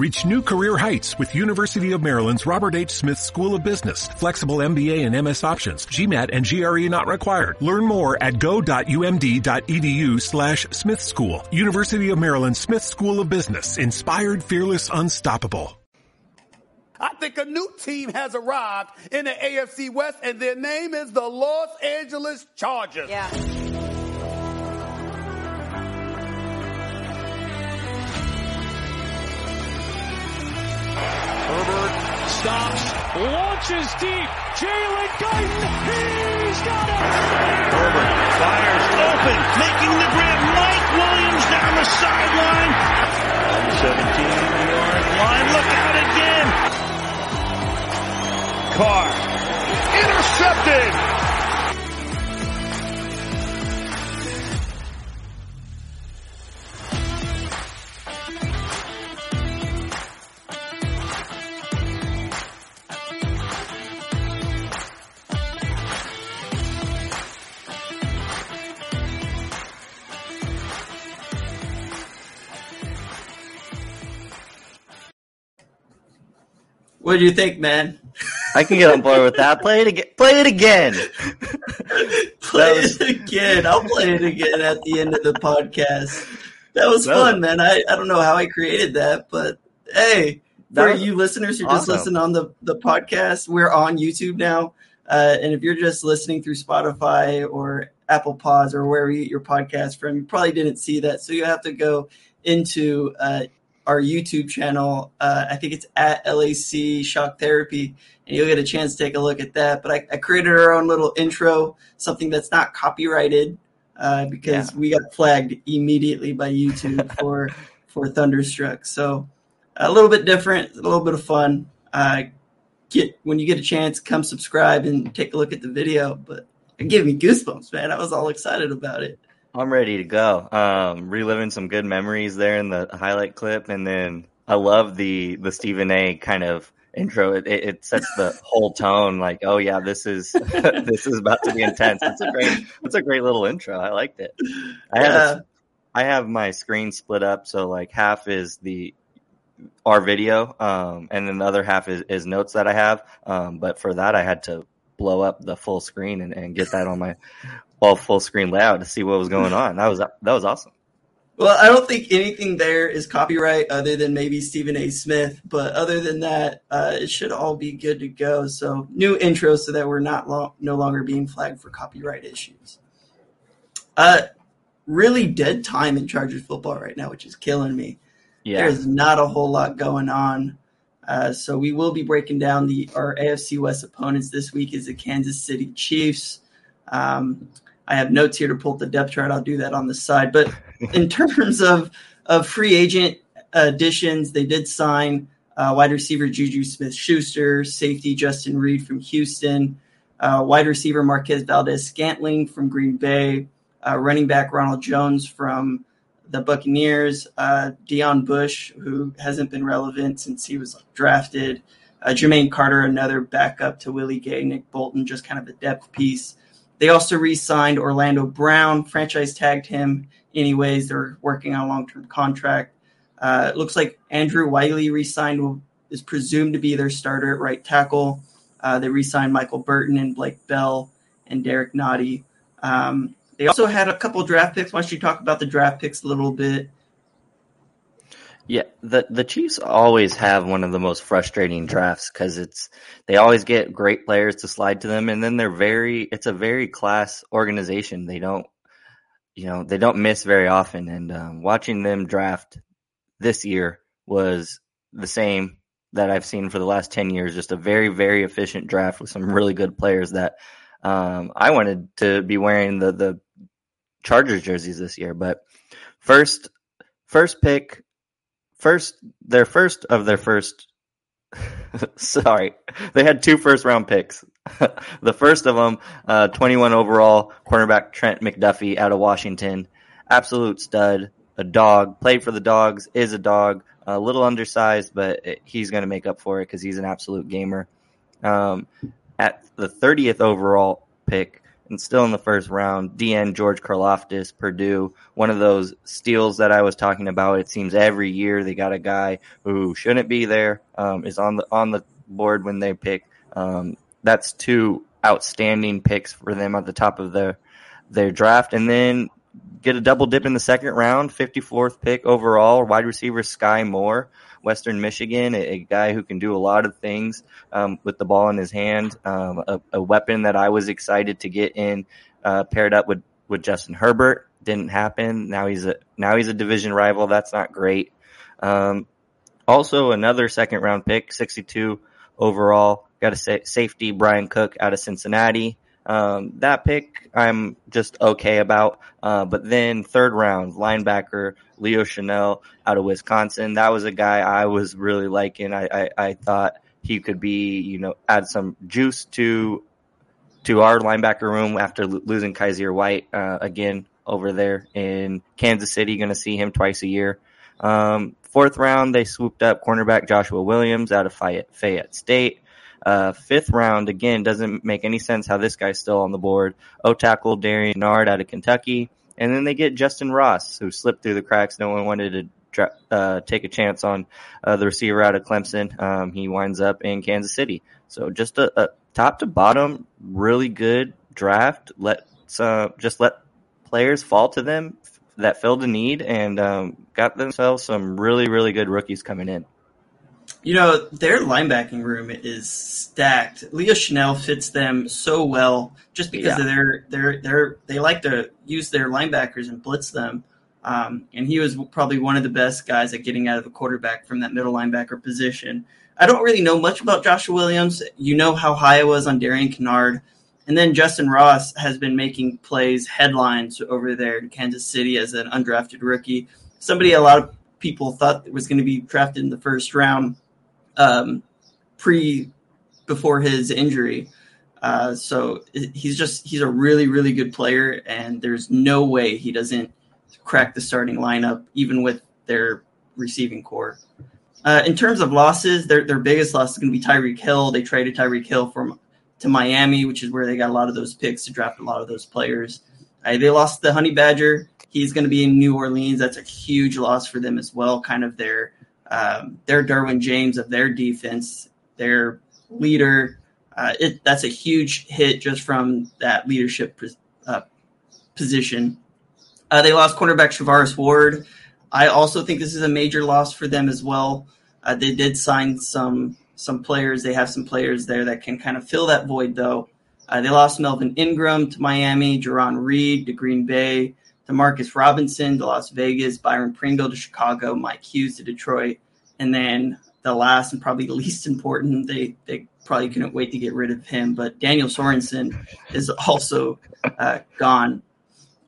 Reach new career heights with University of Maryland's Robert H. Smith School of Business. Flexible MBA and MS options. GMAT and GRE not required. Learn more at go.umd.edu slash Smith School. University of Maryland Smith School of Business. Inspired, fearless, unstoppable. I think a new team has arrived in the AFC West, and their name is the Los Angeles Chargers. Yeah. Stops, launches deep. Jalen Guyton, he's got it. Herbert fires open, making the grab. Mike Williams down the sideline. 17 yard line. Look out again. Carr intercepted. What do you think, man? I can get on board with that. Play it again. Play it again. play was... it again. I'll play it again at the end of the podcast. That was fun, man. I, I don't know how I created that, but hey, for you listeners who awesome. just listen on the, the podcast, we're on YouTube now. Uh, and if you're just listening through Spotify or Apple Pods or wherever you get your podcast from, you probably didn't see that. So you have to go into uh, our YouTube channel. Uh, I think it's at LAC Shock Therapy, and you'll get a chance to take a look at that. But I, I created our own little intro, something that's not copyrighted, uh, because yeah. we got flagged immediately by YouTube for for Thunderstruck. So a little bit different, a little bit of fun. Uh, get when you get a chance, come subscribe and take a look at the video. But it gave me goosebumps, man. I was all excited about it. I'm ready to go. Um, reliving some good memories there in the highlight clip, and then I love the the Stephen A. kind of intro. It, it sets the whole tone. Like, oh yeah, this is this is about to be intense. It's a great it's a great little intro. I liked it. I have. I have my screen split up, so like half is the our video, um, and then the other half is, is notes that I have. Um, but for that, I had to blow up the full screen and, and get that on my all full screen layout to see what was going on. That was that was awesome. Well, I don't think anything there is copyright other than maybe Stephen A. Smith, but other than that, uh, it should all be good to go. So new intro so that we're not lo- no longer being flagged for copyright issues. Uh, really dead time in Chargers football right now, which is killing me. Yeah. There's not a whole lot going on. Uh, so we will be breaking down the our AFC West opponents this week is the Kansas City Chiefs. Um, I have notes here to pull up the depth chart. I'll do that on the side. But in terms of of free agent additions, they did sign uh, wide receiver Juju Smith Schuster, safety Justin Reid from Houston, uh, wide receiver Marquez Valdes Scantling from Green Bay, uh, running back Ronald Jones from the Buccaneers, uh, Deon Bush, who hasn't been relevant since he was drafted, uh, Jermaine Carter, another backup to Willie Gay, Nick Bolton, just kind of a depth piece. They also re-signed Orlando Brown, franchise tagged him. Anyways, they're working on a long-term contract. Uh, it looks like Andrew Wylie re-signed, is presumed to be their starter at right tackle. Uh, they re-signed Michael Burton and Blake Bell and Derrick Nnadi. Um, they also had a couple draft picks. Why don't you talk about the draft picks a little bit? Yeah, the the Chiefs always have one of the most frustrating drafts because it's they always get great players to slide to them, and then they're very it's a very class organization. They don't you know they don't miss very often, and um, watching them draft this year was the same that I've seen for the last ten years. Just a very very efficient draft with some really good players that um, I wanted to be wearing the the Chargers jerseys this year, but first first pick first their first of their first sorry they had two first round picks. The first of them uh, 21 overall cornerback trent mcduffie out of washington. Absolute stud a dog played for the dogs is a dog a little undersized but he's going to make up for it because he's an absolute gamer. Um, at the 30th overall pick and still in the first round, DN George Karlaftis, Purdue, one of those steals that I was talking about. It seems every year they got a guy who shouldn't be there, um, is on the on the board when they pick. Um, that's two outstanding picks for them at the top of their their draft, and then get a double dip in the second round, 54th pick overall, wide receiver Sky Moore. Western Michigan, a, a guy who can do a lot of things um, with the ball in his hand, um, a, a, weapon that I was excited to get in, uh, paired up with, with Justin Herbert. Didn't happen. Now he's a now he's a division rival. That's not great. Um, also, another second round pick, 62 overall. Got a sa- safety, Bryan Cook out of Cincinnati. Um, that pick I'm just okay about. Uh, but then third round linebacker Leo Chenal out of Wisconsin. That was a guy I was really liking. I, I, I thought he could be, you know, add some juice to to our linebacker room after lo- losing Kyzir White uh, again over there in Kansas City. Going to see him twice a year. Um, fourth round, they swooped up cornerback Joshua Williams out of Fayette, Fayette State. Uh, fifth round, again, doesn't make any sense how this guy's still on the board. O tackle Darian Nard out of Kentucky. And then they get Justin Ross, who slipped through the cracks. No one wanted to uh, take a chance on uh, the receiver out of Clemson. Um, he winds up in Kansas City. So just a, a top to bottom, really good draft. Let uh, just let players fall to them that filled a need and um, got themselves some really really good rookies coming in. You know, their linebacking room is stacked. Leo Chenal fits them so well just because yeah. they're they're they're they like to use their linebackers and blitz them. Um, and he was probably one of the best guys at getting out of the quarterback from that middle linebacker position. I don't really know much about Joshua Williams. You know how high I was on Darian Kinnard. And then Justin Ross has been making plays, headlines over there in Kansas City as an undrafted rookie. Somebody a lot of people thought was going to be drafted in the first round um, pre before his injury. Uh, so he's just he's a really really good player, and there's no way he doesn't crack the starting lineup even with their receiving core. Uh, in terms of losses, their their biggest loss is going to be Tyreek Hill. They traded Tyreek Hill from to Miami, which is where they got a lot of those picks to draft a lot of those players. Uh, they lost the Honey Badger. He's going to be in New Orleans. That's a huge loss for them as well. Kind of their um, their Derwin James of their defense, their leader. Uh, it, that's a huge hit just from that leadership uh, position. Uh, they lost cornerback Charvarius Ward. I also think this is a major loss for them as well. Uh, they did sign some some players. They have some players there that can kind of fill that void, though. Uh, they lost Melvin Ingram to Miami, Jarran Reed to Green Bay, Demarcus Robinson to Las Vegas, Byron Pringle to Chicago, Mike Hughes to Detroit, and then the last and probably least important, they they probably couldn't wait to get rid of him, but Daniel Sorensen is also uh, gone.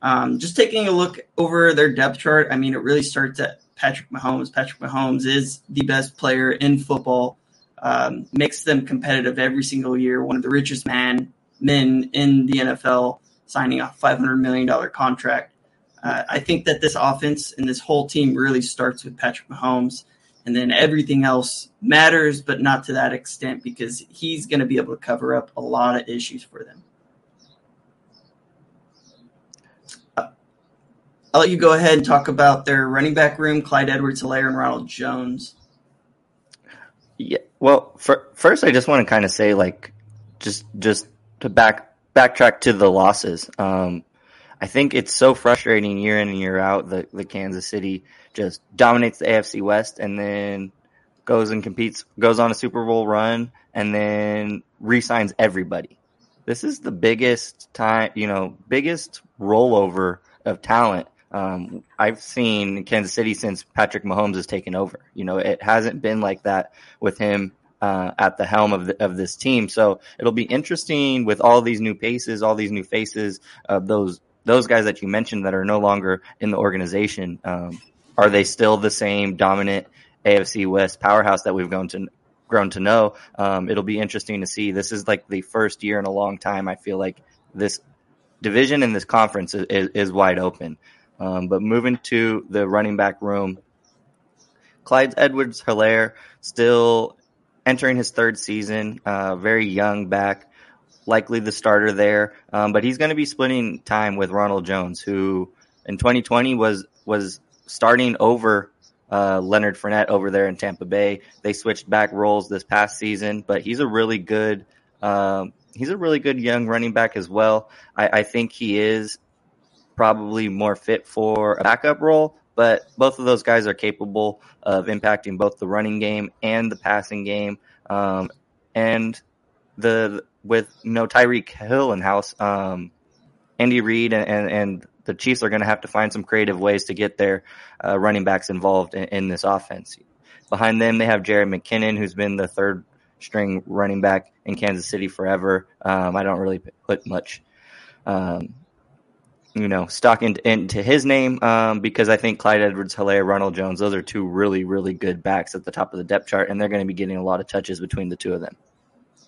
Um, just taking a look over their depth chart, I mean, it really starts at Patrick Mahomes. Patrick Mahomes is the best player in football. Um, makes them competitive every single year. One of the richest man men in the NFL, signing a $500 million contract. Uh, I think that this offense and this whole team really starts with Patrick Mahomes, and then everything else matters, but not to that extent because he's going to be able to cover up a lot of issues for them. I'll let you go ahead and talk about their running back room, Clyde Edwards-Helaire and Ronald Jones. Yeah. Well, for, first, I just want to kind of say, like, just just to back backtrack to the losses. Um, I think it's so frustrating year in and year out that the Kansas City just dominates the AFC West and then goes and competes, goes on a Super Bowl run, and then resigns everybody. This is the biggest time, you know, biggest rollover of talent um, I've seen Kansas City since Patrick Mahomes has taken over. You know, it hasn't been like that with him uh, at the helm of the, of this team. So it'll be interesting with all these new faces, all these new faces of those those guys that you mentioned that are no longer in the organization. Um, are they still the same dominant AFC West powerhouse that we've grown to grown to know? Um, it'll be interesting to see. This is like the first year in a long time. I feel like this division and this conference is, is, is wide open. Um, but moving to the running back room, Clyde Edwards Helaire still entering his third season, uh, very young back, likely the starter there. Um, but he's going to be splitting time with Ronald Jones, who in 2020 was was starting over uh, Leonard Fournette over there in Tampa Bay. They switched back roles this past season, but he's a really good. Um, he's a really good young running back as well. I, I think he is probably more fit for a backup role, but both of those guys are capable of impacting both the running game and the passing game. Um, and the with you know Tyreek Hill in house, um, Andy Reid and, and, and, the Chiefs are going to have to find some creative ways to get their uh, running backs involved in, in, this offense. Behind them, they have Jerick McKinnon, who's been the third string running back in Kansas City forever. Um, I don't really put much um, you know, stock into, into his name um, because I think Clyde Edwards, Helaire, Ronald Jones, those are two really, really good backs at the top of the depth chart, and they're going to be getting a lot of touches between the two of them.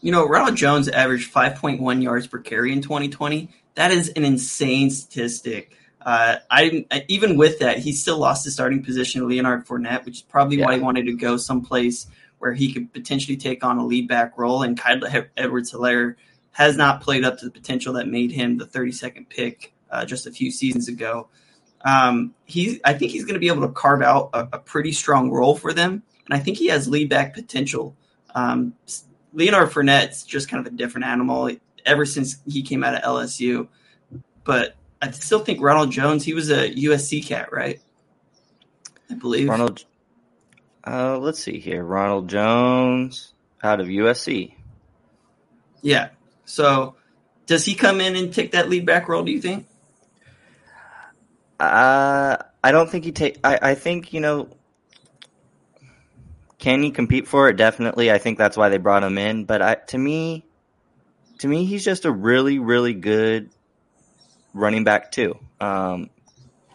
You know, Ronald Jones averaged 5.1 yards per carry in 2020. That is an insane statistic. Uh, I even with that, he still lost his starting position to Leonard Fournette, which is probably yeah. why he wanted to go someplace where he could potentially take on a lead back role. And Clyde Edwards Helaire has not played up to the potential that made him the 32nd pick uh, just a few seasons ago. Um, he, I think he's going to be able to carve out a, a, pretty strong role for them, and I think he has lead back potential. Um, Leonard Fournette's just kind of a different animal ever since he came out of LSU, but I still think Ronald Jones. He was a USC cat, right? I believe Ronald. Uh, let's see here. Ronald Jones out of USC. Yeah. So, does he come in and take that lead back role? Do you think? Uh, I don't think he take. I, I think you know. Can he compete for it? Definitely. I think that's why they brought him in. But I, to me, to me, he's just a really, really good running back too. Um,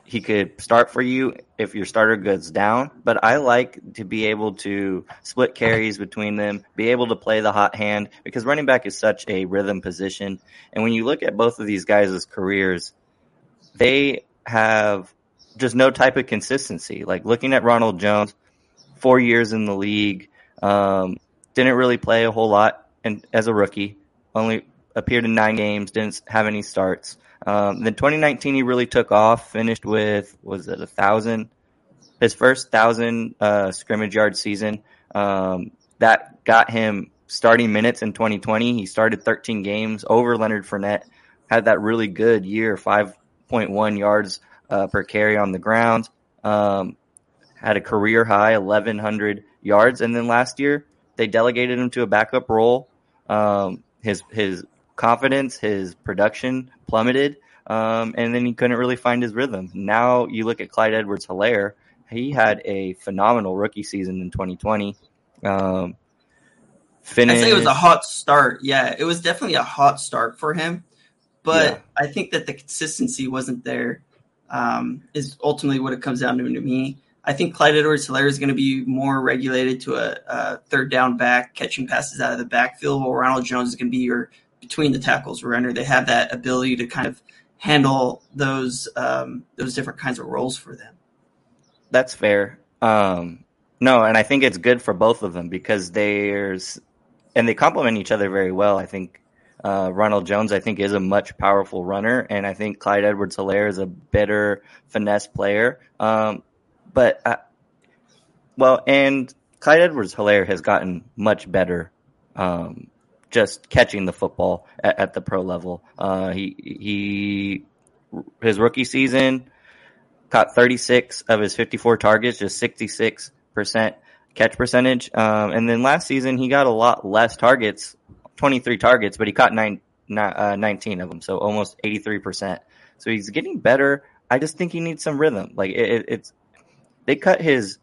he could start for you if your starter goes down, but I like to be able to split carries between them, be able to play the hot hand because running back is such a rhythm position. And when you look at both of these guys' careers, they have just no type of consistency. Like looking at Ronald Jones, four years in the league, um, didn't really play a whole lot and as a rookie, only appeared in nine games, didn't have any starts. Um, then 2019, he really took off, finished with, was it a thousand? His first thousand, uh, scrimmage yard season. Um, that got him starting minutes in 2020. He started 13 games over Leonard Fournette, had that really good year, 5.1 yards uh, per carry on the ground. Um, had a career high 1,100 yards, and then last year they delegated him to a backup role. Um, his his confidence, his production plummeted, um, and then he couldn't really find his rhythm. Now you look at Clyde Edwards Helaire; he had a phenomenal rookie season in 2020. Um, finished, I say it was a hot start. Yeah, it was definitely a hot start for him but yeah. I think that the consistency wasn't there. Um, is ultimately what it comes down to to me. I think Clyde Edwards Helaire is going to be more regulated to a, a, third down back, catching passes out of the backfield, while Ronald Jones is going to be your between the tackles runner. They have that ability to kind of handle those um, those different kinds of roles for them. That's fair. Um, no, and I think it's good for both of them because there's and they complement each other very well. I think uh, Ronald Jones, I think, is a much powerful runner, and I think Clyde Edwards Helaire is a better finesse player. Um, but, uh, well, and Clyde Edwards Helaire has gotten much better um, just catching the football at, at the pro level. Uh, he, he his rookie season, caught 36 of his 54 targets, just 66 percent catch percentage. Um, and then last season he got a lot less targets, 23 targets, but he caught nine, uh, 19 of them, so almost 83 percent. So he's getting better. I just think he needs some rhythm. Like it, it's they cut his.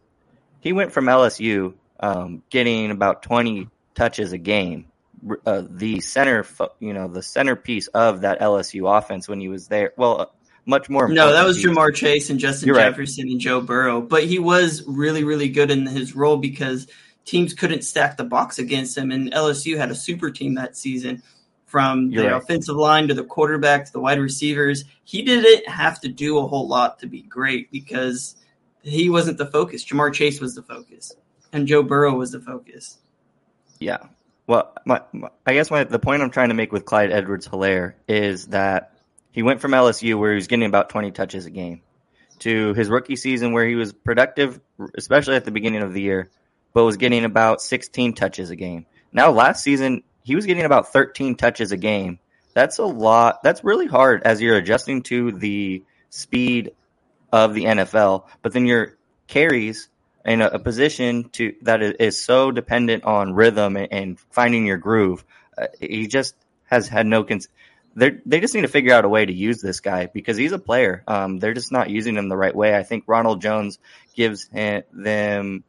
He went from LSU um, getting about 20 touches a game. Uh, the center, you know, the centerpiece of that LSU offense when he was there. Well, uh, much more. No, that was Ja'Marr Chase and Justin You're Jefferson right. and Joe Burrow. But he was really, really good in his role because teams couldn't stack the box against him, and LSU had a super team that season. From You're the right. offensive line to the quarterback to the wide receivers, he didn't have to do a whole lot to be great because he wasn't the focus. Ja'Marr Chase was the focus, and Joe Burrow was the focus. Yeah. Well, my, my, I guess my, the point I'm trying to make with Clyde Edwards Helaire is that he went from LSU, where he was getting about 20 touches a game, to his rookie season, where he was productive, especially at the beginning of the year, but was getting about 16 touches a game. Now, last season, he was getting about 13 touches a game. That's a lot. That's really hard as you're adjusting to the speed of the NFL, but then your carries in a, a position to that is, so dependent on rhythm and, and finding your groove. Uh, he just has had no cons- they they just need to figure out a way to use this guy because he's a player. Um, they're just not using him the right way. I think Ronald Jones gives him, them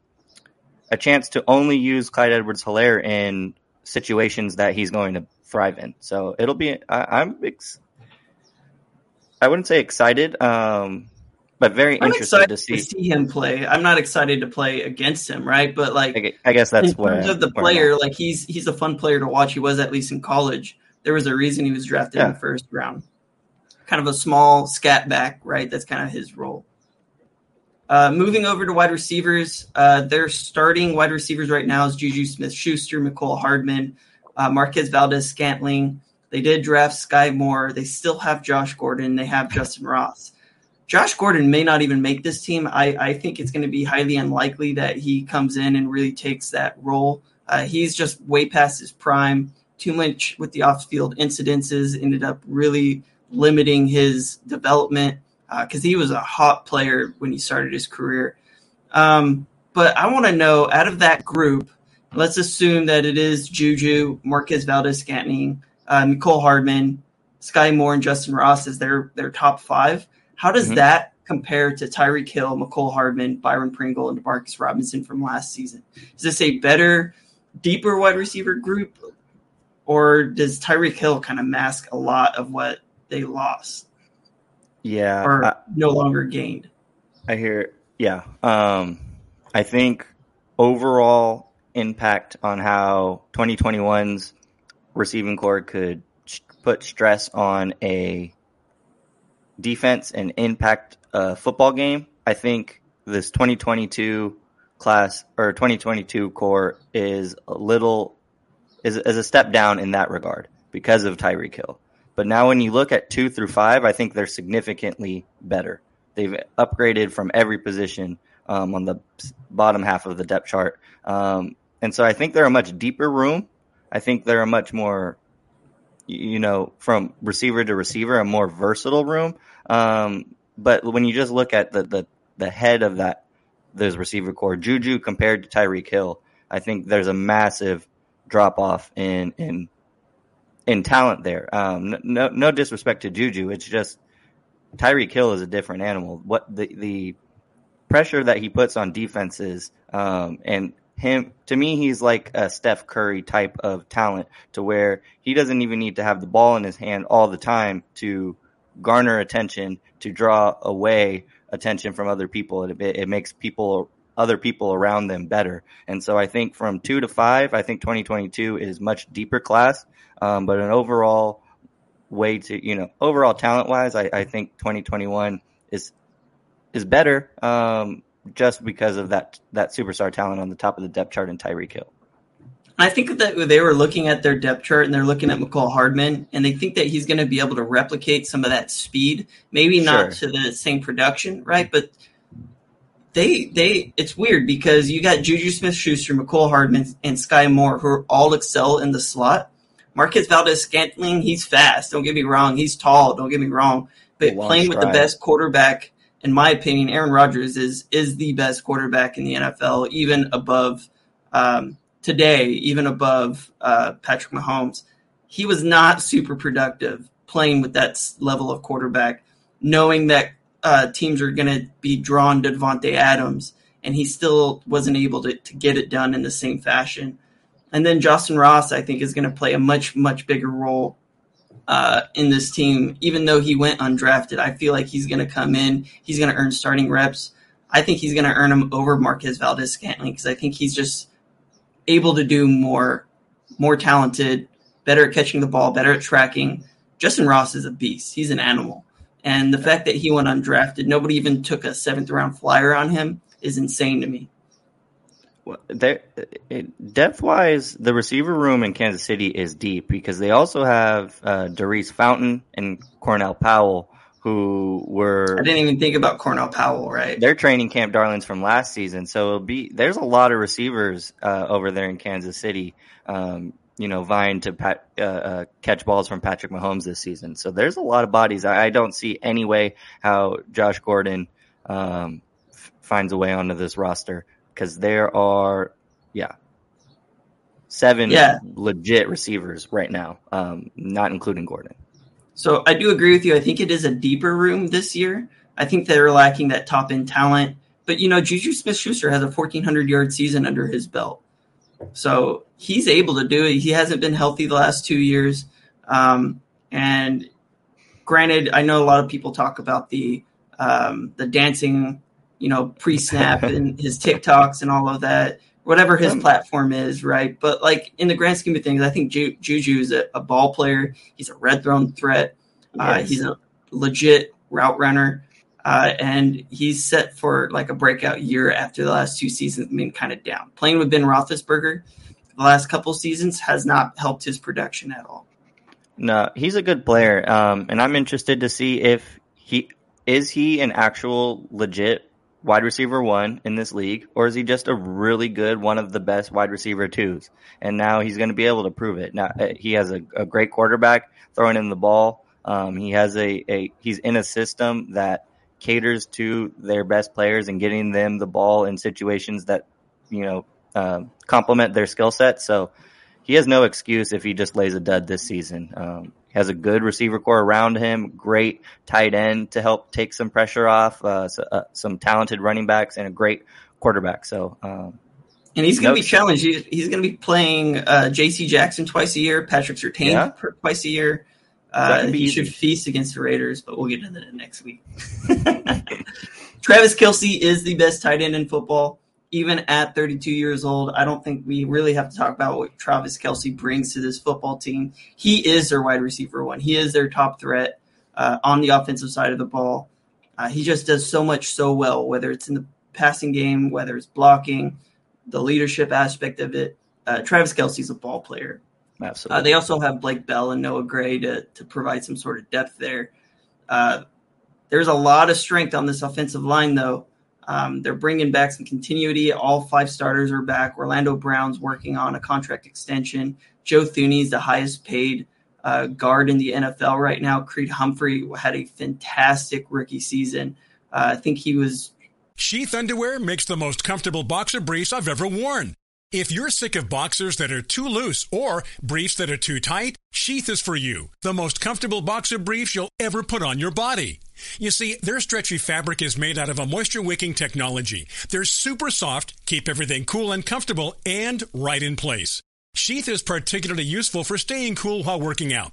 a chance to only use Clyde Edwards Helaire in situations that he's going to thrive in. So it'll be, I, am ex- I wouldn't say excited, um, but very I'm interested to see. to see. him play. I'm not excited to play against him, right? But like, I guess that's in terms of the player, like he's he's a fun player to watch. He was at least in college there was a reason he was drafted yeah. in the first round. Kind of a small scat back, right? That's kind of his role. Uh, moving over to wide receivers, uh, their starting wide receivers right now is Juju Smith Schuster, Mecole Hardman, uh, Marquez Valdes Scantling. They did draft Sky Moore. They still have Josh Gordon. They have Justin Ross. Josh Gordon may not even make this team. I, I think it's going to be highly unlikely that he comes in and really takes that role. Uh, he's just way past his prime too much with the off field incidences ended up really limiting his development because uh, he was a hot player when he started his career. Um, but I want to know out of that group, let's assume that it is Juju, Marquez Valdes Scantling, uh, Mecole Hardman, Sky Moore, and Justin Ross as their, their top five. How does mm-hmm. that compare to Tyreek Hill, Mecole Hardman, Byron Pringle, and Demarcus Robinson from last season? Is this a better, deeper wide receiver group, or does Tyreek Hill kind of mask a lot of what they lost? Yeah, or I, no longer gained. I hear. Yeah, um, I think overall impact on how 2021's receiving core could put stress on a defense and impact a football game. I think this 2022 class or 2022 core is a little is, is a step down in that regard because of Tyreek Hill. But now when you look at two through five, I think they're significantly better. They've upgraded from every position um, on the bottom half of the depth chart. Um, and so I think they're a much deeper room. I think they're a much more, you know, from receiver to receiver, a more versatile room. Um, but when you just look at the, the, the head of that, those receiver core, Juju compared to Tyreek Hill, I think there's a massive drop off in in in talent there. Um, no no disrespect to Juju, it's just Tyreek Hill is a different animal. What the the pressure that he puts on defenses, um, and him to me, he's like a Steph Curry type of talent, to where he doesn't even need to have the ball in his hand all the time to garner attention, to draw away attention from other people. It, it, it makes people other people around them better. And so I think from two to five, I think 2022 is much deeper class. Um, but an overall way to, you know, overall talent wise, I, I think 2021 is, is better. Um, just because of that, that superstar talent on the top of the depth chart in Tyreek Hill. I think that they were looking at their depth chart and they're looking at Mecole Hardman and they think that he's going to be able to replicate some of that speed, maybe not sure. to the same production, right? But they they it's weird because you got Juju Smith Schuster, Mecole Hardman, and Sky Moore who all excel in the slot. Marquez Valdes Scantling, he's fast. Don't get me wrong. He's tall. Don't get me wrong. but playing with the best quarterback, in my opinion, Aaron Rodgers is is the best quarterback in the NFL, even above um, today, even above uh, Patrick Mahomes. He was not super productive playing with that level of quarterback, knowing that uh, teams are going to be drawn to Davante Adams, and he still wasn't able to, to get it done in the same fashion. And then Justin Ross, I think, is going to play a much, much bigger role uh, in this team. Even though he went undrafted, I feel like he's going to come in. He's going to earn starting reps. I think he's going to earn them over Marquez Valdes-Scantling because I think he's just able to do more, more talented, better at catching the ball, better at tracking. Justin Ross is a beast. He's an animal. And the fact that he went undrafted, nobody even took a seventh round flyer on him, is insane to me there, depth wise, the receiver room in Kansas City is deep because they also have uh, Daurice Fountain and Cornell Powell, who were. I didn't even think about Cornell Powell, right? They're training camp darlings from last season, so it'll be there's a lot of receivers uh, over there in Kansas City. Um, you know, vying to pat, uh, uh, catch balls from Patrick Mahomes this season. So there's a lot of bodies. I, I don't see any way how Josh Gordon um, finds a way onto this roster because there are, yeah, seven yeah. legit receivers right now, um, not including Gordon. So I do agree with you. I think it is a deeper room this year. I think they're lacking that top end talent. But you know, Juju Smith Schuster has a 1400 yard season under his belt. So he's able to do it. He hasn't been healthy the last two years. Um, and granted, I know a lot of people talk about the um, the dancing you know, pre snap and his TikToks and all of that, whatever his platform is, right? But like in the grand scheme of things, I think Ju- Juju is a, a, ball player. He's a red zone threat. Uh, he's a legit route runner. Uh, and he's set for like a breakout year after the last two seasons been kind of down. Playing with Ben Roethlisberger the last couple seasons has not helped his production at all. No, he's a good player, um, and I'm interested to see if he is he an actual legit wide receiver one in this league, or is he just a really good one of the best wide receiver twos? And now he's going to be able to prove it. Now uh, he has a, a great quarterback throwing in the ball. Um, he has a, a he's in a system that caters to their best players and getting them the ball in situations that you know uh, complement their skill set. So he has no excuse if he just lays a dud this season. Um, has a good receiver core around him, great tight end to help take some pressure off, uh, so, uh, some talented running backs, and a great quarterback. So, um, and he's going to no, be challenged. He's, he's going to be playing uh, J.C. Jackson twice a year, Patrick Surtain yeah. twice a year. Uh, he easy. should feast against the Raiders, but we'll get into that next week. Travis Kelce is the best tight end in football even at 32 years old, I don't think we really have to talk about what Travis Kelce brings to this football team. He is their wide receiver one. He is their top threat uh, on the offensive side of the ball. Uh, he just does so much so well, whether it's in the passing game, whether it's blocking, the leadership aspect of it. Uh, Travis Kelce's a ball player. Absolutely. Uh, they also have Blake Bell and Noah Gray to, to provide some sort of depth there. Uh, there's a lot of strength on this offensive line, though. Um, they're bringing back some continuity. All five starters are back. Orlando Brown's working on a contract extension. Joe Thuney's the highest paid uh, guard in the NFL right now. Creed Humphrey had a fantastic rookie season. Uh, I think he was. Sheath underwear makes the most comfortable boxer briefs I've ever worn. If you're sick of boxers that are too loose or briefs that are too tight, Sheath is for you. The most comfortable boxer briefs you'll ever put on your body. You see, their stretchy fabric is made out of a moisture wicking technology. They're super soft, keep everything cool and comfortable, and right in place. Sheath is particularly useful for staying cool while working out.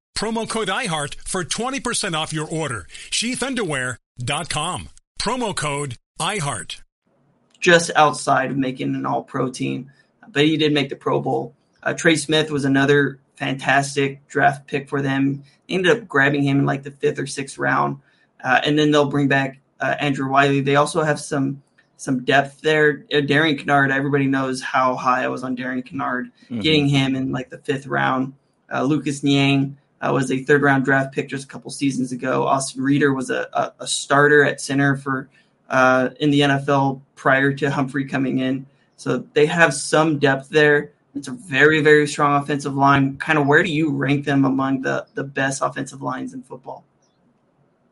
Promo code IHEART for 20% off your order. Sheathunderwear.com. Promo code IHEART. Just outside of making an all pro team, but he did make the Pro Bowl. Uh, Trey Smith was another fantastic draft pick for them. They ended up grabbing him in like the fifth or sixth round. uh, and then they'll bring back uh, Andrew Wylie. They also have some some depth there. Uh, Darian Kinnard, everybody knows how high I was on Darian Kinnard. Mm-hmm. Getting him in like the fifth round. Uh, Lucas Niang uh, was a third round draft pick just a couple seasons ago. Austin Reiter was a, a, a starter at center for uh, in the NFL prior to Humphrey coming in. So they have some depth there. It's a very, very strong offensive line. Kind of where do you rank them among the, the best offensive lines in football?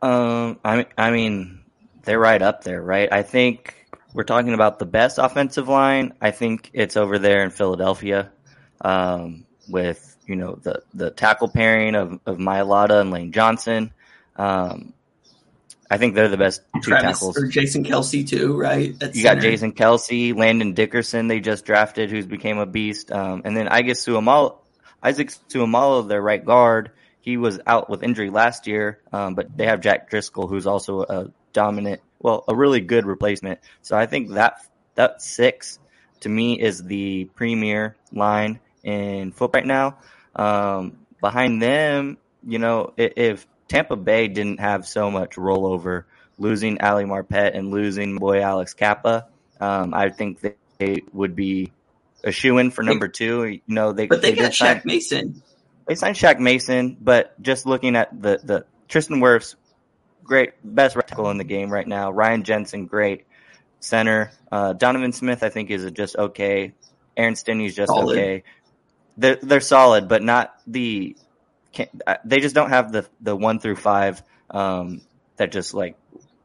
Um, I I mean, they're right up there, right? I think we're talking about the best offensive line. I think it's over there in Philadelphia, um, with you know the the tackle pairing of of Mailata and Lane Johnson. Um, I think they're the best two Travis, tackles. Or Jason Kelce too, right? That's you got Jason Kelce, Landon Dickerson. They just drafted, who's became a beast. Um, and then I guess Seumalo, Isaac Seumalo, their right guard. He was out with injury last year, um, but they have Jack Driscoll, who's also a dominant, well, a really good replacement. So I think that that six to me is the premier line in foot right now. Um, behind them, you know, if Tampa Bay didn't have so much rollover, losing Ali Marpet and losing boy Alex Cappa, Um, I think they would be a shoe in for number two. You know, they but they, they got Shaq sign, Mason. They signed Shaq Mason, but just looking at the the Tristan Wirfs, great best tackle in the game right now. Ryan Jensen, great center. Uh, Donovan Smith, I think, is just okay. Aaron Stinnie's just solid. okay. They're they're solid, but not the uh, they just don't have the the one through five um, that just like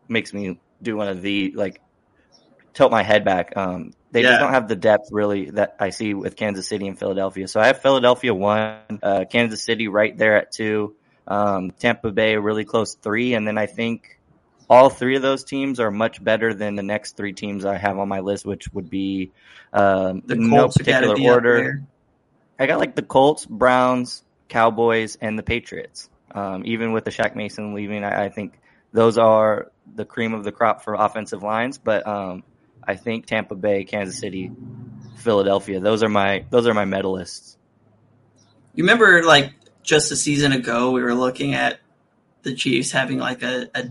makes me do one of the like tilt my head back. Um, they yeah. just don't have the depth really that I see with Kansas City and Philadelphia. So I have Philadelphia one, uh, Kansas City right there at two, um, Tampa Bay really close three, and then I think all three of those teams are much better than the next three teams I have on my list, which would be um, no particular order. I got like the Colts, Browns, Cowboys, and the Patriots. Um, even with the Shaq Mason leaving, I, I, think those are the cream of the crop for offensive lines. But um, I think Tampa Bay, Kansas City, Philadelphia, those are my those are my medalists. You remember, like just a season ago, we were looking at the Chiefs having like a, a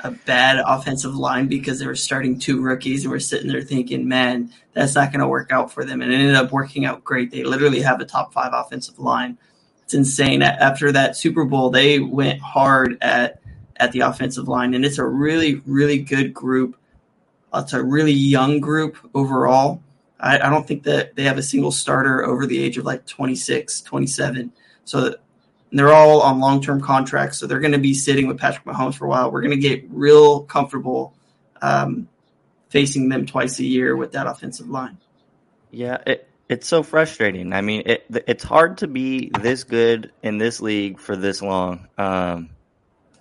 a bad offensive line because they were starting two rookies and we're sitting there thinking, man, that's not going to work out for them. And it ended up working out great. They literally have a top five offensive line it's insane. After that Super Bowl, they went hard at at the offensive line, and it's a really, really good group. It's a really young group overall. I, I don't think that they have a single starter over the age of like 26, 27. So they're all on long term contracts. So they're going to be sitting with Patrick Mahomes for a while. We're going to get real comfortable um, facing them twice a year with that offensive line. Yeah, it, it's so frustrating. I mean, it, it's hard to be this good in this league for this long. Um,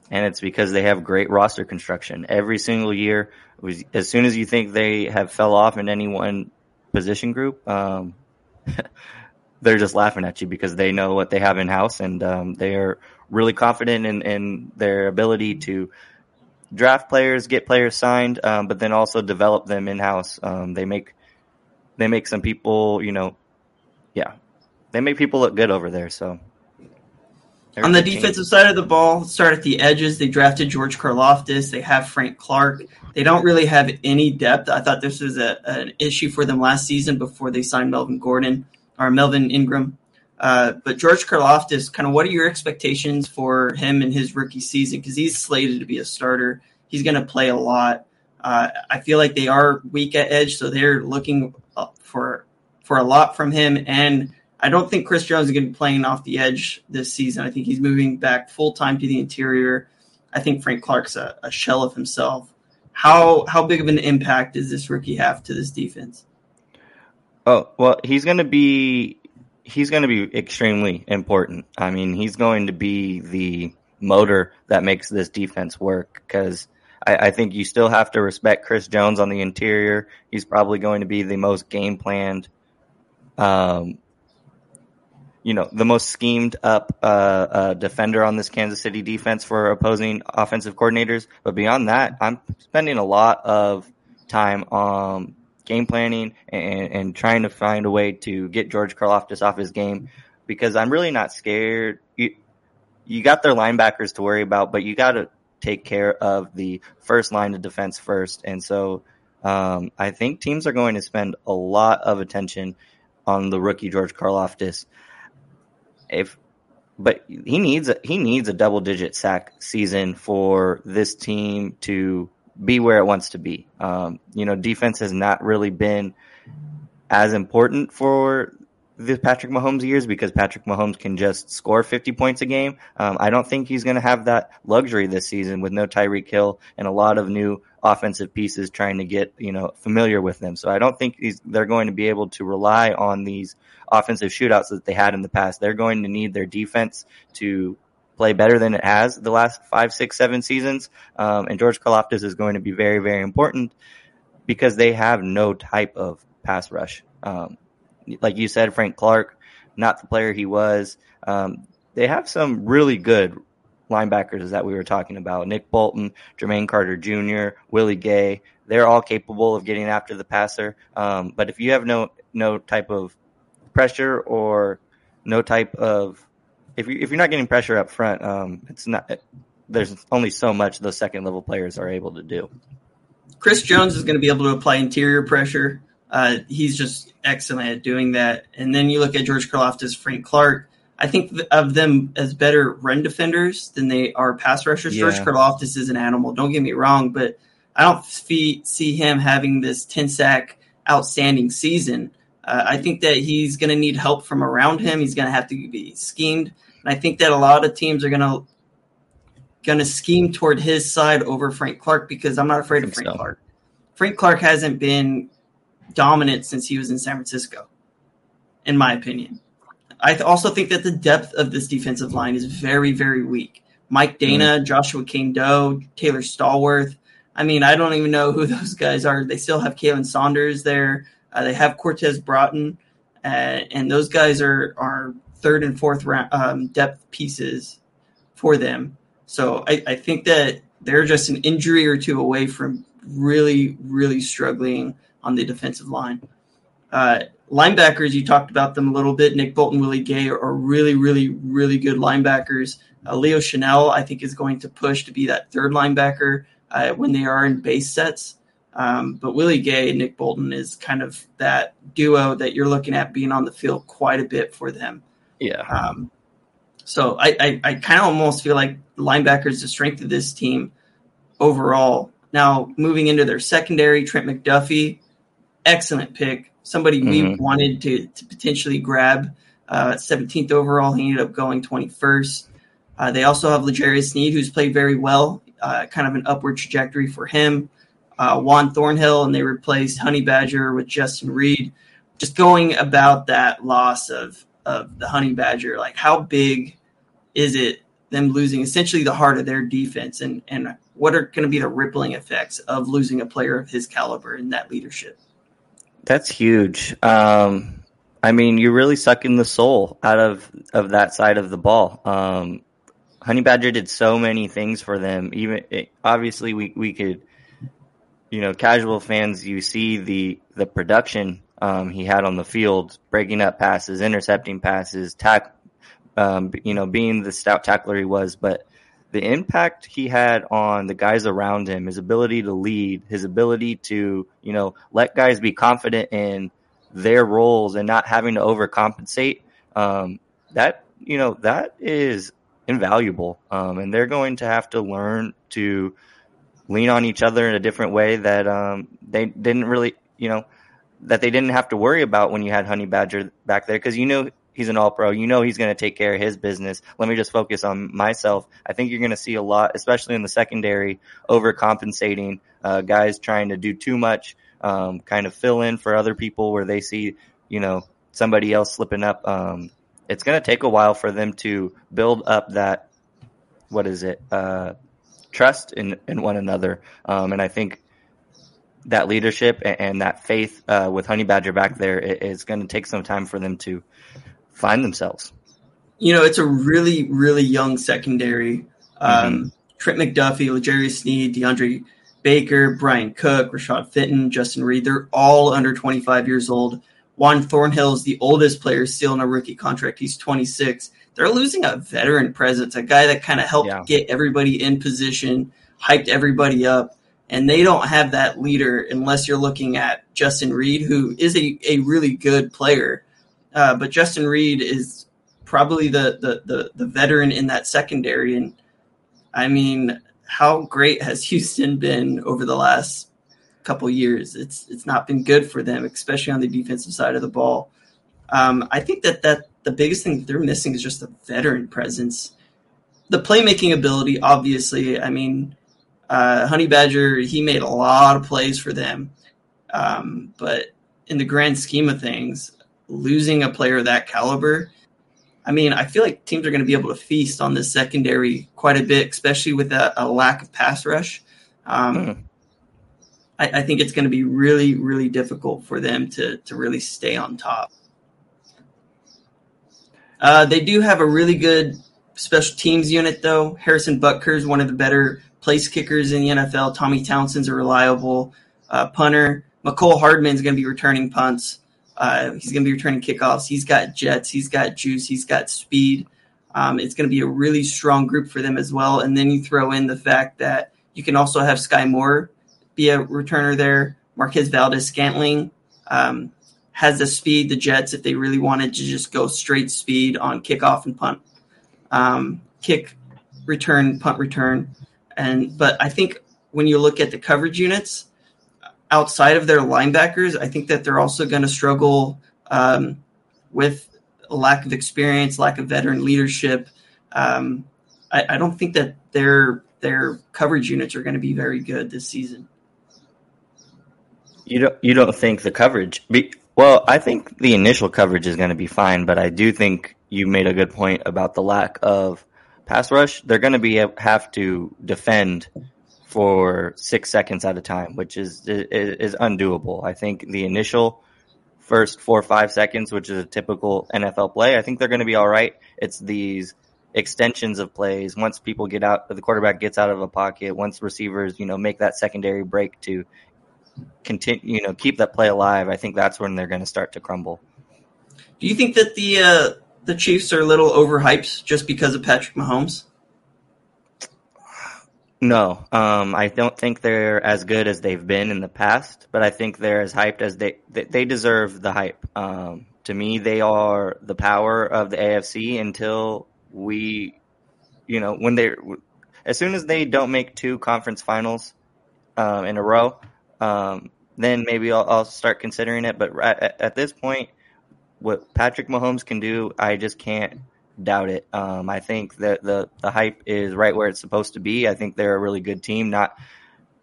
and it's because they have great roster construction every single year. As soon as you think they have fell off in any one position group, um, they're just laughing at you because they know what they have in house and um, they are really confident in, in, their ability to draft players, get players signed, um, but then also develop them in house. Um, they make they make some people, you know, yeah, they make people look good over there. So on the defensive side of the ball, start at the edges. They drafted George Karlaftis. They have Frank Clark. They don't really have any depth. I thought this was a, an issue for them last season before they signed Melvin Gordon or Melvin Ingram. Uh, but George Karlaftis, kind of, what are your expectations for him in his rookie season? Because he's slated to be a starter. He's going to play a lot. Uh, I feel like they are weak at edge, so they're looking for for a lot from him. And I don't think Chris Jones is going to be playing off the edge this season. I think he's moving back full time to the interior. I think Frank Clark's a, a, shell of himself. How how big of an impact does this rookie have to this defense? Oh well, he's going to be he's going to be extremely important. I mean, he's going to be the motor that makes this defense work because I, I, think you still have to respect Chris Jones on the interior. He's probably going to be the most game planned, um, you know, the most schemed up uh, uh, defender on this Kansas City defense for opposing offensive coordinators. But beyond that, I'm spending a lot of time on game planning and, and trying to find a way to get George Karlaftis off his game because I'm really not scared. You, you got their linebackers to worry about, but you got to take care of the first line of defense first. And so um, I think teams are going to spend a lot of attention on the rookie George Karlaftis. If but he needs a, he needs a double digit sack season for this team to be where it wants to be. Um, you know, defense has not really been as important for the Patrick Mahomes years because Patrick Mahomes can just score 50 points a game. Um, I don't think he's going to have that luxury this season with no Tyreek Hill and a lot of new offensive pieces trying to get you know familiar with them. So I don't think they're going to be able to rely on these offensive shootouts that they had in the past. They're going to need their defense to play better than it has the last five, six, seven seasons. Um, and George Karlaftis is going to be very, very important because they have no type of pass rush. Um, like you said, Frank Clark, not the player he was. Um, they have some really good linebackers that we were talking about. Nick Bolton, Jermaine Carter Jr., Willie Gay. They're all capable of getting after the passer. Um, but if you have no no type of pressure or no type of if you if you're not getting pressure up front, um, it's not. There's only so much those second level players are able to do. Chris Jones is going to be able to apply interior pressure. Uh, he's just excellent at doing that. And then you look at George Karlaftis, Frank Clark. I think of them as better run defenders than they are pass rushers. Yeah. George Karlaftis is an animal. Don't get me wrong, but I don't see him having this 10 sack outstanding season. Uh, I think that he's going to need help from around him. He's going to have to be schemed, and I think that a lot of teams are going to going to scheme toward his side over Frank Clark because I'm not afraid of Frank so. Clark. Frank Clark hasn't been dominant since he was in San Francisco, in my opinion. I also think that the depth of this defensive line is very, very weak. Mike Danna, mm. Joshua Kaindoh, Taylor Stallworth. I mean, I don't even know who those guys are. They still have Khalen Saunders there. Uh, they have Cortez Broughton, uh, and those guys are are third and fourth round um, depth pieces for them. So I, I think that they're just an injury or two away from really, really struggling on the defensive line. Uh, linebackers, you talked about them a little bit. Nick Bolton, Willie Gay are, are really, really, really good linebackers. Uh, Leo Chenal, I think, is going to push to be that third linebacker uh, when they are in base sets. Um, but Willie Gay and Nick Bolton is kind of that duo that you're looking at being on the field quite a bit for them. Yeah. Um, so I, I, I kind of almost feel like linebacker is the strength of this team overall. Now moving into their secondary, Trent McDuffie, excellent pick. Somebody mm-hmm. we wanted to, to potentially grab uh, 17th overall. He ended up going 21st. Uh, they also have L'Jarius Sneed, who's played very well, uh, kind of an upward trajectory for him uh, Juan Thornhill, and they replaced Honey Badger with Justin Reid. Just going about that loss of of the Honey Badger, like how big is it them losing essentially the heart of their defense, and and what are going to be the rippling effects of losing a player of his caliber in that leadership? That's huge. Um, I mean, you're really sucking the soul out of of that side of the ball. Um, Honey Badger did so many things for them. Even it, obviously, we we could you know, casual fans, you see the the production um, he had on the field, breaking up passes, intercepting passes, tack, um, you know, being the stout tackler he was, but the impact he had on the guys around him, his ability to lead, his ability to, you know, let guys be confident in their roles and not having to overcompensate. Um, that, you know, that is invaluable. Um, and they're going to have to learn to lean on each other in a different way that um, they didn't really, you know, that they didn't have to worry about when you had Honey Badger back there because you know he's an all pro. You know he's going to take care of his business. Let me just focus on myself. I think you're going to see a lot, especially in the secondary, overcompensating uh, guys trying to do too much, um, kind of fill in for other people where they see, you know, somebody else slipping up. Um, it's going to take a while for them to build up that. What is it? Uh, trust in, in one another. Um, and I think that leadership and, and that faith uh, with Honey Badger back there is going to take some time for them to find themselves. You know, it's a really, really young secondary. Um, mm-hmm. Trent McDuffie, L'Jarius Sneed, DeAndre Baker, Bryan Cook, Rashad Fenton, Justin Reid, they're all under 25 years old. Juan Thornhill is the oldest player still in a rookie contract. He's 26 they're losing a veteran presence, a guy that kind of helped yeah. get everybody in position hyped everybody up. And they don't have that leader unless you're looking at Justin Reid, who is a, a really good player. Uh, but Justin Reid is probably the, the, the, the veteran in that secondary. And I mean, how great has Houston been over the last couple years? It's it's not been good for them, especially on the defensive side of the ball. Um, I think that that the biggest thing they're missing is just a veteran presence, the playmaking ability. Obviously, I mean, uh, Honey Badger he made a lot of plays for them, um, but in the grand scheme of things, losing a player of that caliber I mean, I feel like teams are going to be able to feast on this secondary quite a bit, especially with a, a lack of pass rush. Um, mm. I, I, think it's going to be really, really difficult for them to to really stay on top. Uh, they do have a really good special teams unit, though. Harrison Butker is one of the better place kickers in the NFL. Tommy Townsend's a reliable uh, punter. Mecole Hardman's going to be returning punts. Uh, he's going to be returning kickoffs. He's got jets. He's got juice. He's got speed. Um, it's going to be a really strong group for them as well. And then you throw in the fact that you can also have Skyy Moore be a returner there. Marquez Valdes Scantling um, has the speed, the Jets, if they really wanted to just go straight speed on kickoff and punt, um, kick, return, punt, return. And but I think when you look at the coverage units, outside of their linebackers, I think that they're also going to struggle um, with lack of experience, lack of veteran leadership. Um, I, I, don't think that their their coverage units are going to be very good this season. You don't you don't think the coverage? Be, well, I think the initial coverage is going to be fine, but I do think you made a good point about the lack of pass rush. They're going to be have to defend for six seconds at a time, which is, is, is undoable. I think the initial first four or five seconds, which is a typical NFL play, I think they're going to be all right. It's these extensions of plays once people get out, the quarterback gets out of a pocket, once receivers, you know, make that secondary break to continue, you know, keep that play alive. I think that's when they're going to start to crumble. Do you think that the uh, the Chiefs are a little overhyped just because of Patrick Mahomes? No, um, I don't think they're as good as they've been in the past, but I think they're as hyped as they they deserve the hype. Um, to me, they are the power of the AFC until we, you know, when they, as soon as they don't make two conference finals um, in a row, um, then maybe I'll, I'll, start considering it. But at, at this point, what Patrick Mahomes can do, I just can't doubt it. Um, I think that the the hype is right where it's supposed to be. I think they're a really good team, not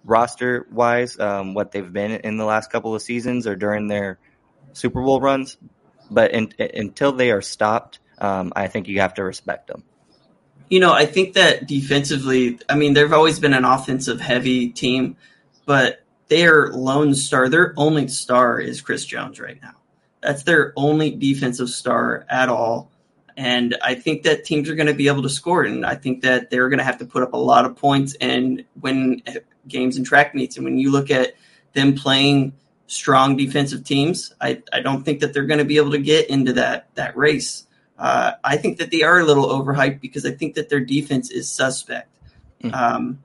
roster wise, um, what they've been in the last couple of seasons or during their Super Bowl runs. But in, in, until they are stopped, um, I think you have to respect them. You know, I think that defensively, I mean, they've always been an offensive heavy team, but their lone star, their only star is Chris Jones right now. That's their only defensive star at all. And I think that teams are going to be able to score. And I think that they're going to have to put up a lot of points and win games and track meets. And when you look at them playing strong defensive teams, I, I don't think that they're going to be able to get into that, that race. Uh, I think that they are a little overhyped because I think that their defense is suspect. Mm-hmm. Um,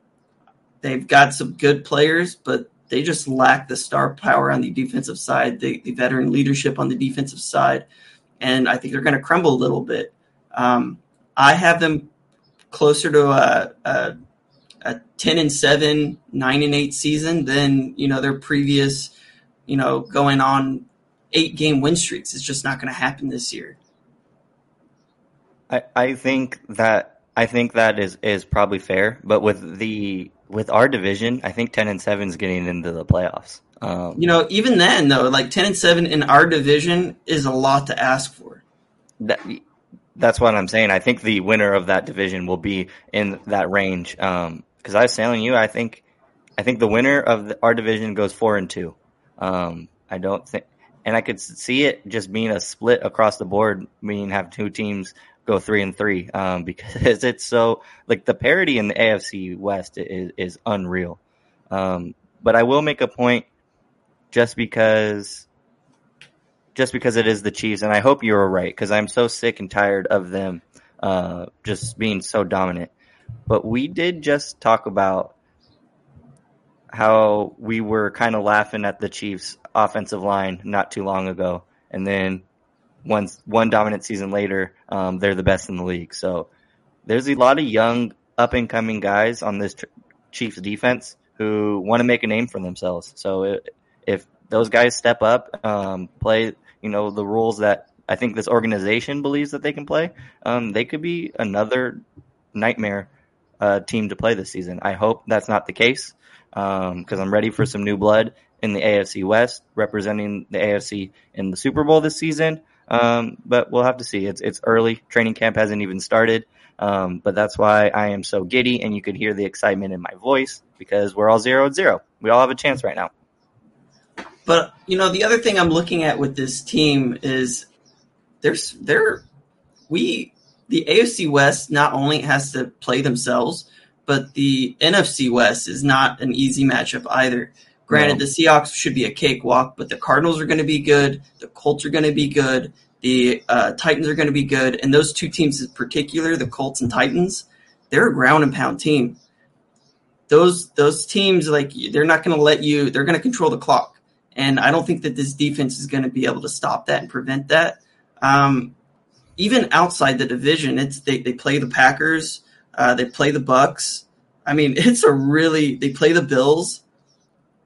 they've got some good players, but they just lack the star power on the defensive side, the, the veteran leadership on the defensive side and I think they're going to crumble a little bit. Um, I have them closer to a, a, a, 10 and 7, 9 and 8 season than, you know, their previous, you know, going on eight game win streaks. It's just not going to happen this year. I, I think that I think that is, is probably fair, but with the with our division, I think ten and seven is getting into the playoffs. Um, you know, even then though, like ten and seven in our division is a lot to ask for. That, that's what I'm saying. I think the winner of that division will be in that range. Because um, I was telling you, I think, I think the winner of the, our division goes four and two. Um, I don't think, and I could see it just being a split across the board, meaning have two teams go three and three, um, because it's so like the parity in the AFC West is is unreal. Um, but I will make a point just because just because it is the Chiefs, and I hope you're right because I'm so sick and tired of them uh, just being so dominant. But we did just talk about how we were kind of laughing at the Chiefs' offensive line not too long ago, and then once one dominant season later, um, they're the best in the league. So there's a lot of young up and coming guys on this Chiefs defense who want to make a name for themselves. So if those guys step up, um, play, you know, the rules that I think this organization believes that they can play, um, they could be another nightmare uh, team to play this season. I hope that's not the case because um, I'm ready for some new blood in the AFC West, representing the AFC in the Super Bowl this season. Um, but we'll have to see. It's it's early. Training camp hasn't even started. Um, but that's why I am so giddy, and you could hear the excitement in my voice because we're all zero and zero. We all have a chance right now. But you know, the other thing I'm looking at with this team is there's there we the AFC West not only has to play themselves, but the NFC West is not an easy matchup either. Granted, no. the Seahawks should be a cakewalk, but the Cardinals are going to be good. The Colts are going to be good. The uh, Titans are going to be good. And those two teams in particular, the Colts and Titans, they're a ground and pound team. Those those teams, like they're not going to let you. They're going to control the clock, and I don't think that this defense is going to be able to stop that and prevent that. Um, even outside the division, it's they, they play the Packers, uh, they play the Bucs. I mean, it's a really they play the Bills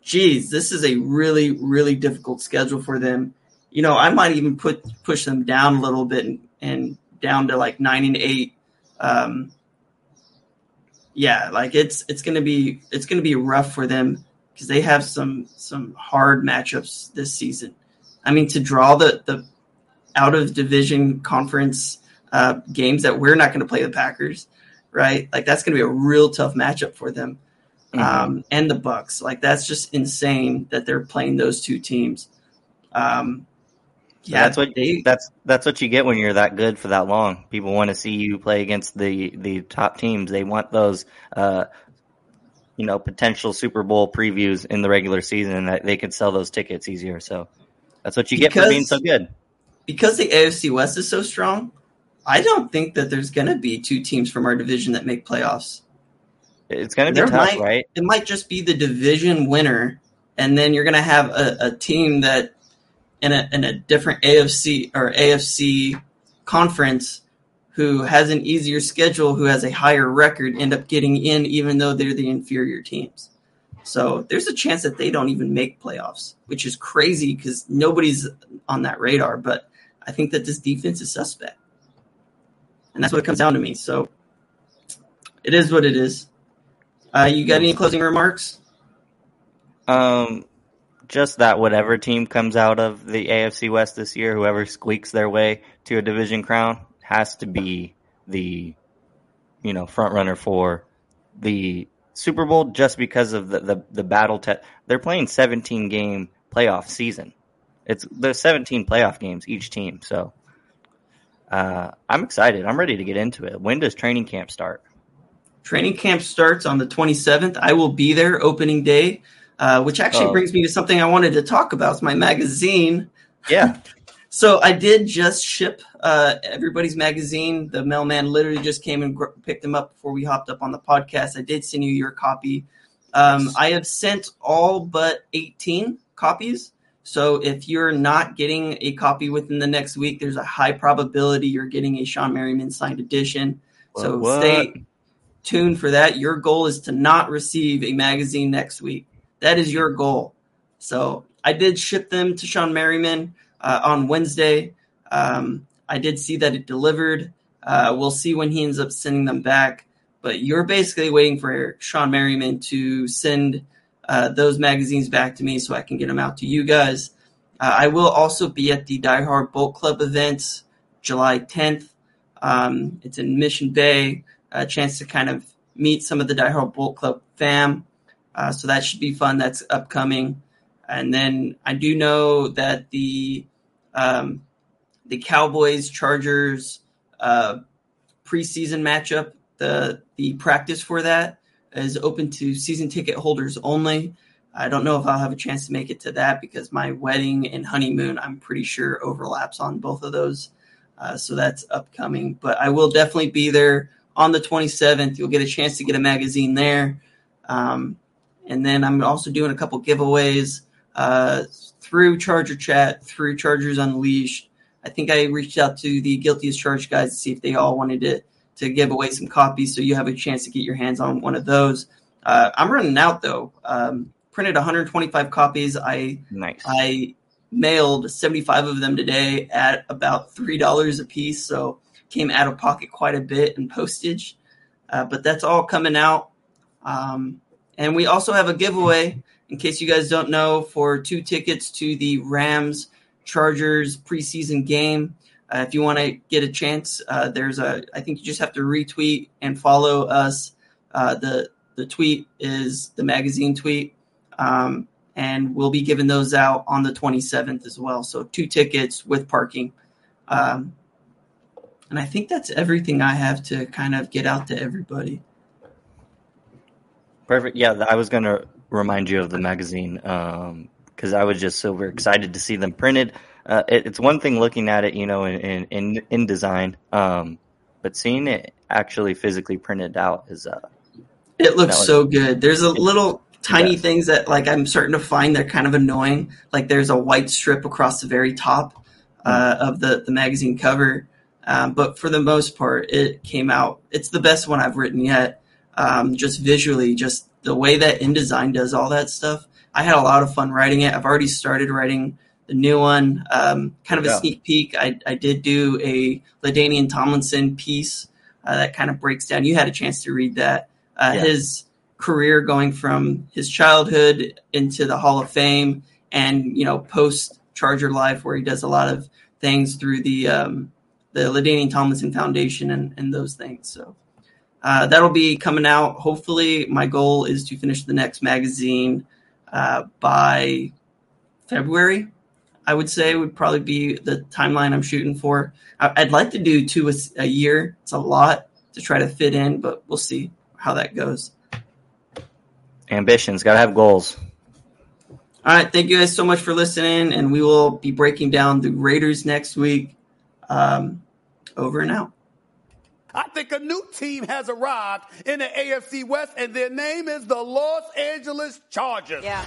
geez, this is a really, really difficult schedule for them. You know, I might even put push them down a little bit and, and down to like nine and eight. Um, yeah, like it's it's gonna be it's gonna be rough for them because they have some some hard matchups this season. I mean, to draw the the out of division conference uh, games that we're not going to play the Packers, right? Like that's going to be a real tough matchup for them. Um, and the Bucs. Like that's just insane that they're playing those two teams. Um, yeah, that's what they, that's that's what you get when you're that good for that long. People want to see you play against the the top teams. They want those, uh, you know, potential Super Bowl previews in the regular season, and that they could sell those tickets easier. So that's what you because, get for being so good. Because the AFC West is so strong, I don't think that there's going to be two teams from our division that make playoffs. It's going to be tough, might, right? It might just be the division winner, and then you're going to have a, a team that in a in a different AFC or AFC conference who has an easier schedule, who has a higher record, end up getting in, even though they're the inferior teams. So there's a chance that they don't even make playoffs, which is crazy because nobody's on that radar. But I think that this defense is suspect, and that's what it comes down to me. So it is what it is. Uh, you got any closing remarks? Um, just that whatever team comes out of the AFC West this year, whoever squeaks their way to a division crown has to be the, you know, front runner for the Super Bowl just because of the the, the battle test. They're playing 17 game playoff season. It's there's 17 playoff games each team, so uh, I'm excited. I'm ready to get into it. When does training camp start? Training camp starts on the 27th. I will be there opening day, uh, which actually oh. brings me to something I wanted to talk about. It's my magazine. Yeah. so I did just ship uh, everybody's magazine. The mailman literally just came and gr- picked them up before we hopped up on the podcast. I did send you your copy. Um, I have sent all but 18 copies. So if you're not getting a copy within the next week, there's a high probability you're getting a Shawne Merriman signed edition. So what? stay tuned for that. Your goal is to not receive a magazine next week. That is your goal. So I did ship them to Shawne Merriman uh, on Wednesday. Um, I did see that it delivered. Uh, we'll see when he ends up sending them back. But you're basically waiting for Shawne Merriman to send uh, those magazines back to me so I can get them out to you guys. Uh, I will also be at the Die Hard Bolt Club event July 10th. Um, it's in Mission Bay a chance to kind of meet some of the Die Hard Bolt Club fam. Uh, so that should be fun. That's upcoming. And then I do know that the um, the Cowboys Chargers uh, preseason matchup, the the practice for that is open to season ticket holders only. I don't know if I'll have a chance to make it to that because my wedding and honeymoon, I'm pretty sure, overlaps on both of those. Uh, so that's upcoming. But I will definitely be there on the 27th. You'll get a chance to get a magazine there. Um, And then I'm also doing a couple giveaways uh, through Charger Chat, through Chargers Unleashed. I think I reached out to the Guilty as Charged guys to see if they all wanted to, to give away some copies so you have a chance to get your hands on one of those. Uh, I'm running out though. Um, printed 125 copies. I nice. I mailed 75 of them today at about three dollars a piece, so came out of pocket quite a bit in postage. Uh, but that's all coming out. Um, and we also have a giveaway, in case you guys don't know, for two tickets to the Rams Chargers preseason game. Uh, if you want to get a chance, uh, there's a. I think you just have to retweet and follow us. Uh, the the tweet is the magazine tweet, um, and we'll be giving those out on the 27th as well. So two tickets with parking. Um, and I think that's everything I have to kind of get out to everybody. Perfect. Yeah, I was going to remind you of the magazine because um, I was just super excited to see them printed. Uh, it, it's one thing looking at it, you know, in in, in design, um, but seeing it actually physically printed out is. Uh, it looks was, so good. There's a little tiny things that like I'm starting to find they're kind of annoying. Like there's a white strip across the very top uh, mm-hmm. of the the magazine cover, um, but for the most part, it came out. It's the best one I've written yet um, just visually, just the way that InDesign does all that stuff. I had a lot of fun writing it. I've already started writing the new one. Um, kind of a yeah. sneak peek. I, I did do a LaDainian Tomlinson piece uh, that kind of breaks down. You had a chance to read that. Uh, yeah. His career going from his childhood into the Hall of Fame and, you know, post Charger life where he does a lot of things through the, um, the LaDainian Tomlinson Foundation and, and those things. So uh, that'll be coming out. Hopefully, my goal is to finish the next magazine uh, by February. I would say would probably be the timeline I'm shooting for. I'd like to do two a, a year. It's a lot to try to fit in, but we'll see how that goes. Ambitions, gotta have goals. All right, thank you guys so much for listening, and we will be breaking down the Raiders next week. Um, over and out. I think a new team has arrived in the AFC West, and their name is the Los Angeles Chargers. Yeah.